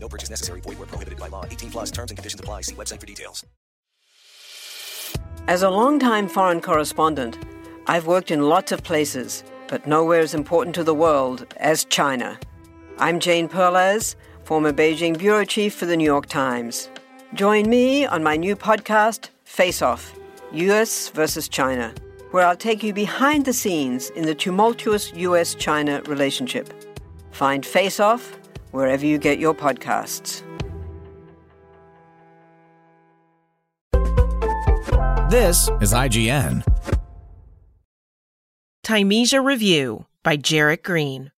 No purchase necessary. Void where prohibited by law. 18 plus terms and conditions apply. See website for details. As a longtime foreign correspondent, I've worked in lots of places, but nowhere as important to the world as China. I'm Jane Perlez, former Beijing bureau chief for the New York Times. Join me on my new podcast, Face Off US versus China, where I'll take you behind the scenes in the tumultuous US China relationship. Find Face Off wherever you get your podcasts. This is IGN. Thymesia Review by Jarrett Green.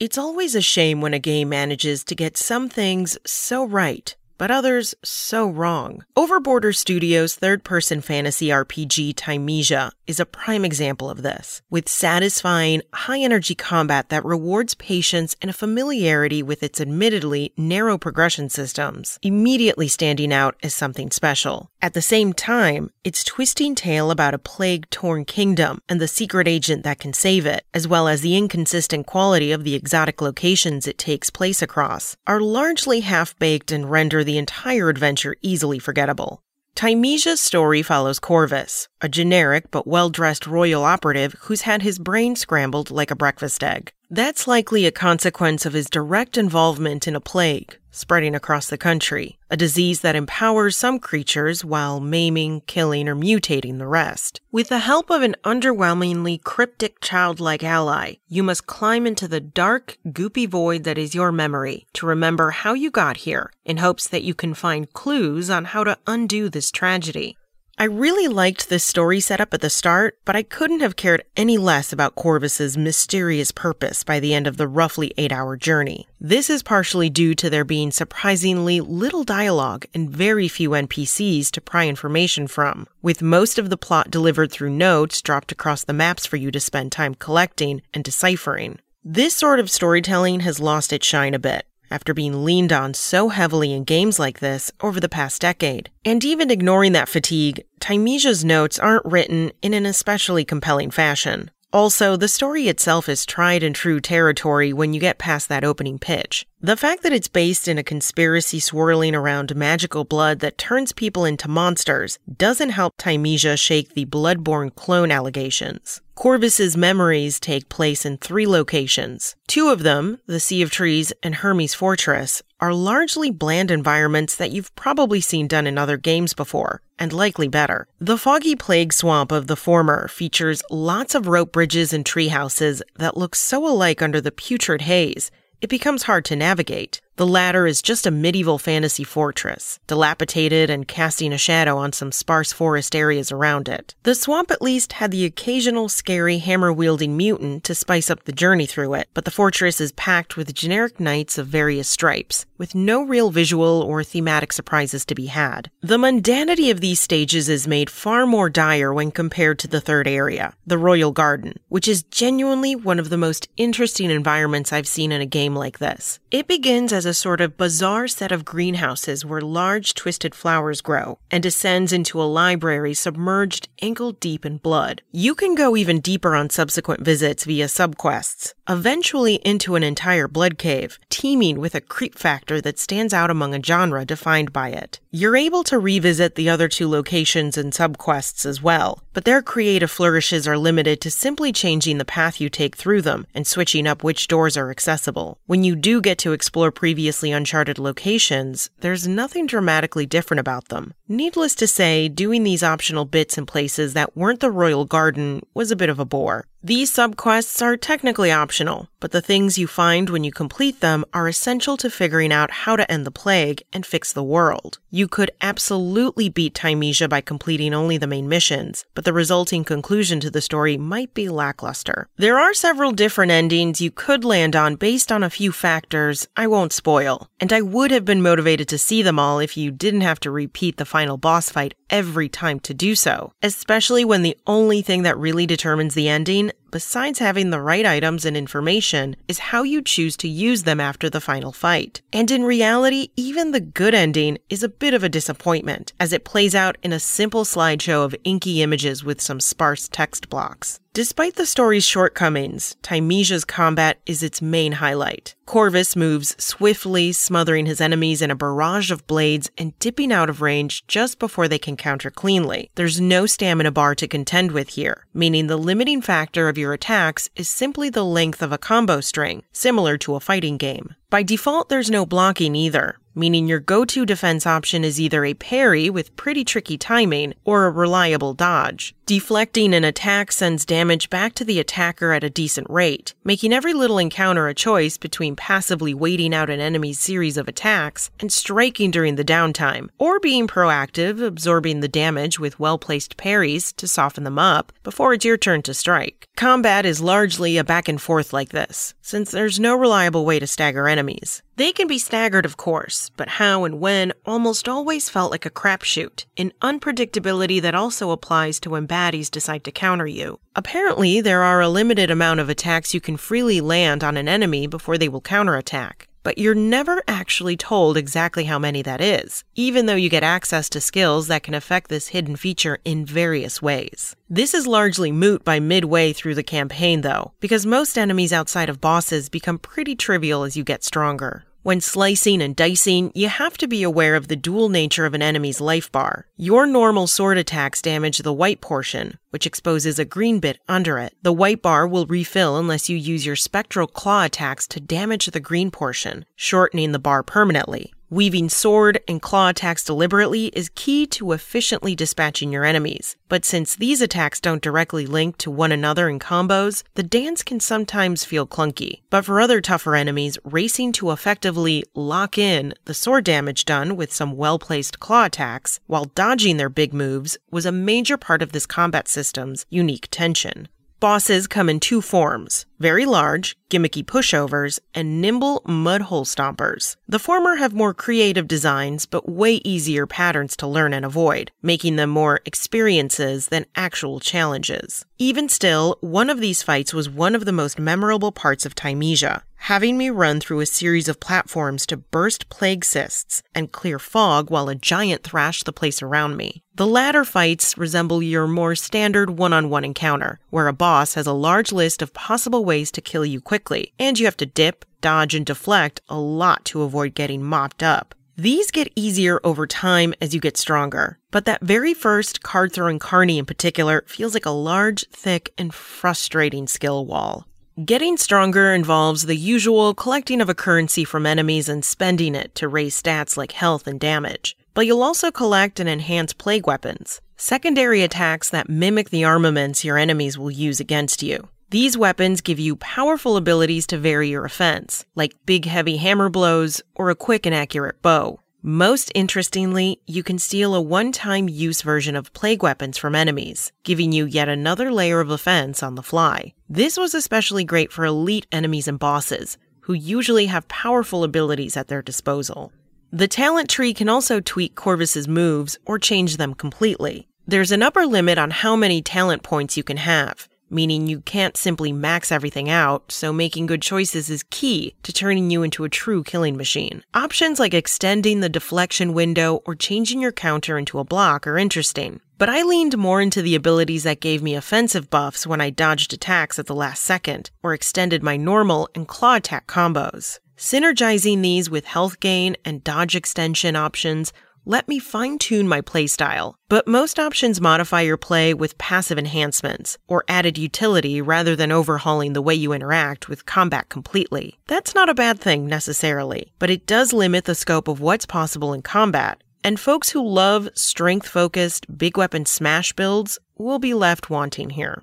It's always a shame when a game manages to get some things so right, but others so wrong. Overborder Studios' third person fantasy RPG Thymesia is a prime example of this, with satisfying, high energy combat that rewards patience and a familiarity with its admittedly narrow progression systems, immediately standing out as something special. At the same time, its twisting tale about a plague torn kingdom and the secret agent that can save it, as well as the inconsistent quality of the exotic locations it takes place across, are largely half baked and render the entire adventure easily forgettable. Thymesia's story follows Corvus, a generic but well dressed royal operative who's had his brain scrambled like a breakfast egg. That's likely a consequence of his direct involvement in a plague spreading across the country, a disease that empowers some creatures while maiming, killing, or mutating the rest. With the help of an underwhelmingly cryptic childlike ally, you must climb into the dark, goopy void that is your memory to remember how you got here in hopes that you can find clues on how to undo this tragedy. I really liked this story setup at the start, but I couldn't have cared any less about Corvus's mysterious purpose by the end of the roughly eight hour journey. This is partially due to there being surprisingly little dialogue and very few NPCs to pry information from, with most of the plot delivered through notes dropped across the maps for you to spend time collecting and deciphering. This sort of storytelling has lost its shine a bit after being leaned on so heavily in games like this over the past decade. And even ignoring that fatigue, Thymesia's notes aren't written in an especially compelling fashion. Also, the story itself is tried and true territory when you get past that opening pitch. The fact that it's based in a conspiracy swirling around magical blood that turns people into monsters doesn't help Thymesia shake the bloodborne clone allegations. Corvus's memories take place in three locations. Two of them, the Sea of Trees and Hermes Fortress, are largely bland environments that you've probably seen done in other games before, and likely better. The foggy plague swamp of the former features lots of rope bridges and tree houses that look so alike under the putrid haze, it becomes hard to navigate. The latter is just a medieval fantasy fortress, dilapidated and casting a shadow on some sparse forest areas around it. The swamp at least had the occasional scary hammer wielding mutant to spice up the journey through it, but the fortress is packed with generic knights of various stripes, with no real visual or thematic surprises to be had. The mundanity of these stages is made far more dire when compared to the third area, the Royal Garden, which is genuinely one of the most interesting environments I've seen in a game like this. It begins as a sort of bizarre set of greenhouses where large twisted flowers grow and descends into a library submerged ankle deep in blood. You can go even deeper on subsequent visits via subquests, eventually into an entire blood cave, teeming with a creep factor that stands out among a genre defined by it. You're able to revisit the other two locations and subquests as well, but their creative flourishes are limited to simply changing the path you take through them and switching up which doors are accessible. When you do get to explore previously uncharted locations, there's nothing dramatically different about them. Needless to say, doing these optional bits in places that weren't the Royal Garden was a bit of a bore. These subquests are technically optional, but the things you find when you complete them are essential to figuring out how to end the plague and fix the world. You could absolutely beat Thymesia by completing only the main missions, but the resulting conclusion to the story might be lackluster. There are several different endings you could land on based on a few factors I won't spoil, and I would have been motivated to see them all if you didn't have to repeat the final boss fight every time to do so, especially when the only thing that really determines the ending besides having the right items and information, is how you choose to use them after the final fight. And in reality, even the good ending is a bit of a disappointment, as it plays out in a simple slideshow of inky images with some sparse text blocks. Despite the story's shortcomings, Thymesia's combat is its main highlight. Corvus moves swiftly, smothering his enemies in a barrage of blades and dipping out of range just before they can counter cleanly. There's no stamina bar to contend with here, meaning the limiting factor of your attacks is simply the length of a combo string, similar to a fighting game. By default, there's no blocking either, meaning your go to defense option is either a parry with pretty tricky timing or a reliable dodge. Deflecting an attack sends damage back to the attacker at a decent rate, making every little encounter a choice between passively waiting out an enemy's series of attacks and striking during the downtime, or being proactive, absorbing the damage with well placed parries to soften them up before it's your turn to strike. Combat is largely a back and forth like this, since there's no reliable way to stagger enemies. They can be staggered, of course, but how and when almost always felt like a crapshoot, an unpredictability that also applies to when baddies decide to counter you. Apparently, there are a limited amount of attacks you can freely land on an enemy before they will counterattack but you're never actually told exactly how many that is, even though you get access to skills that can affect this hidden feature in various ways. This is largely moot by midway through the campaign, though, because most enemies outside of bosses become pretty trivial as you get stronger. When slicing and dicing, you have to be aware of the dual nature of an enemy's life bar. Your normal sword attacks damage the white portion, which exposes a green bit under it. The white bar will refill unless you use your spectral claw attacks to damage the green portion, shortening the bar permanently. Weaving sword and claw attacks deliberately is key to efficiently dispatching your enemies, but since these attacks don't directly link to one another in combos, the dance can sometimes feel clunky. But for other tougher enemies, racing to effectively lock in the sword damage done with some well placed claw attacks while dodging their big moves was a major part of this combat system's unique tension. Bosses come in two forms very large, gimmicky pushovers, and nimble mudhole stompers. The former have more creative designs, but way easier patterns to learn and avoid, making them more experiences than actual challenges. Even still, one of these fights was one of the most memorable parts of Thymesia, having me run through a series of platforms to burst plague cysts and clear fog while a giant thrashed the place around me. The latter fights resemble your more standard one on one encounter, where a boss has a large list of possible ways to kill you quickly, and you have to dip, dodge, and deflect a lot to avoid getting mopped up. These get easier over time as you get stronger, but that very first card throwing carny in particular feels like a large, thick, and frustrating skill wall. Getting stronger involves the usual collecting of a currency from enemies and spending it to raise stats like health and damage. But you'll also collect and enhance plague weapons, secondary attacks that mimic the armaments your enemies will use against you. These weapons give you powerful abilities to vary your offense, like big heavy hammer blows or a quick and accurate bow. Most interestingly, you can steal a one-time use version of plague weapons from enemies, giving you yet another layer of offense on the fly. This was especially great for elite enemies and bosses, who usually have powerful abilities at their disposal. The talent tree can also tweak Corvus's moves or change them completely. There's an upper limit on how many talent points you can have, meaning you can't simply max everything out, so making good choices is key to turning you into a true killing machine. Options like extending the deflection window or changing your counter into a block are interesting. But I leaned more into the abilities that gave me offensive buffs when I dodged attacks at the last second, or extended my normal and claw attack combos. Synergizing these with health gain and dodge extension options let me fine tune my playstyle. But most options modify your play with passive enhancements or added utility rather than overhauling the way you interact with combat completely. That's not a bad thing necessarily, but it does limit the scope of what's possible in combat. And folks who love strength focused, big weapon smash builds will be left wanting here.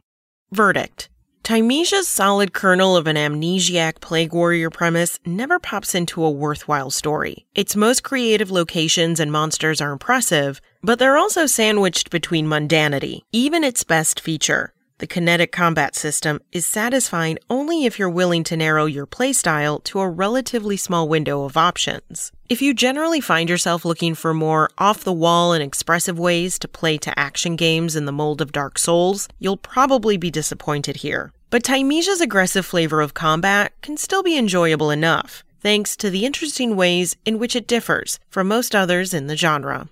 Verdict Thymesia's solid kernel of an amnesiac plague warrior premise never pops into a worthwhile story. Its most creative locations and monsters are impressive, but they're also sandwiched between mundanity, even its best feature. The kinetic combat system is satisfying only if you're willing to narrow your playstyle to a relatively small window of options. If you generally find yourself looking for more off the wall and expressive ways to play to action games in the mold of Dark Souls, you'll probably be disappointed here. But Thymesia's aggressive flavor of combat can still be enjoyable enough, thanks to the interesting ways in which it differs from most others in the genre.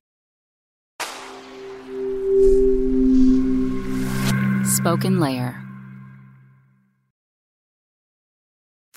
Spoken Layer.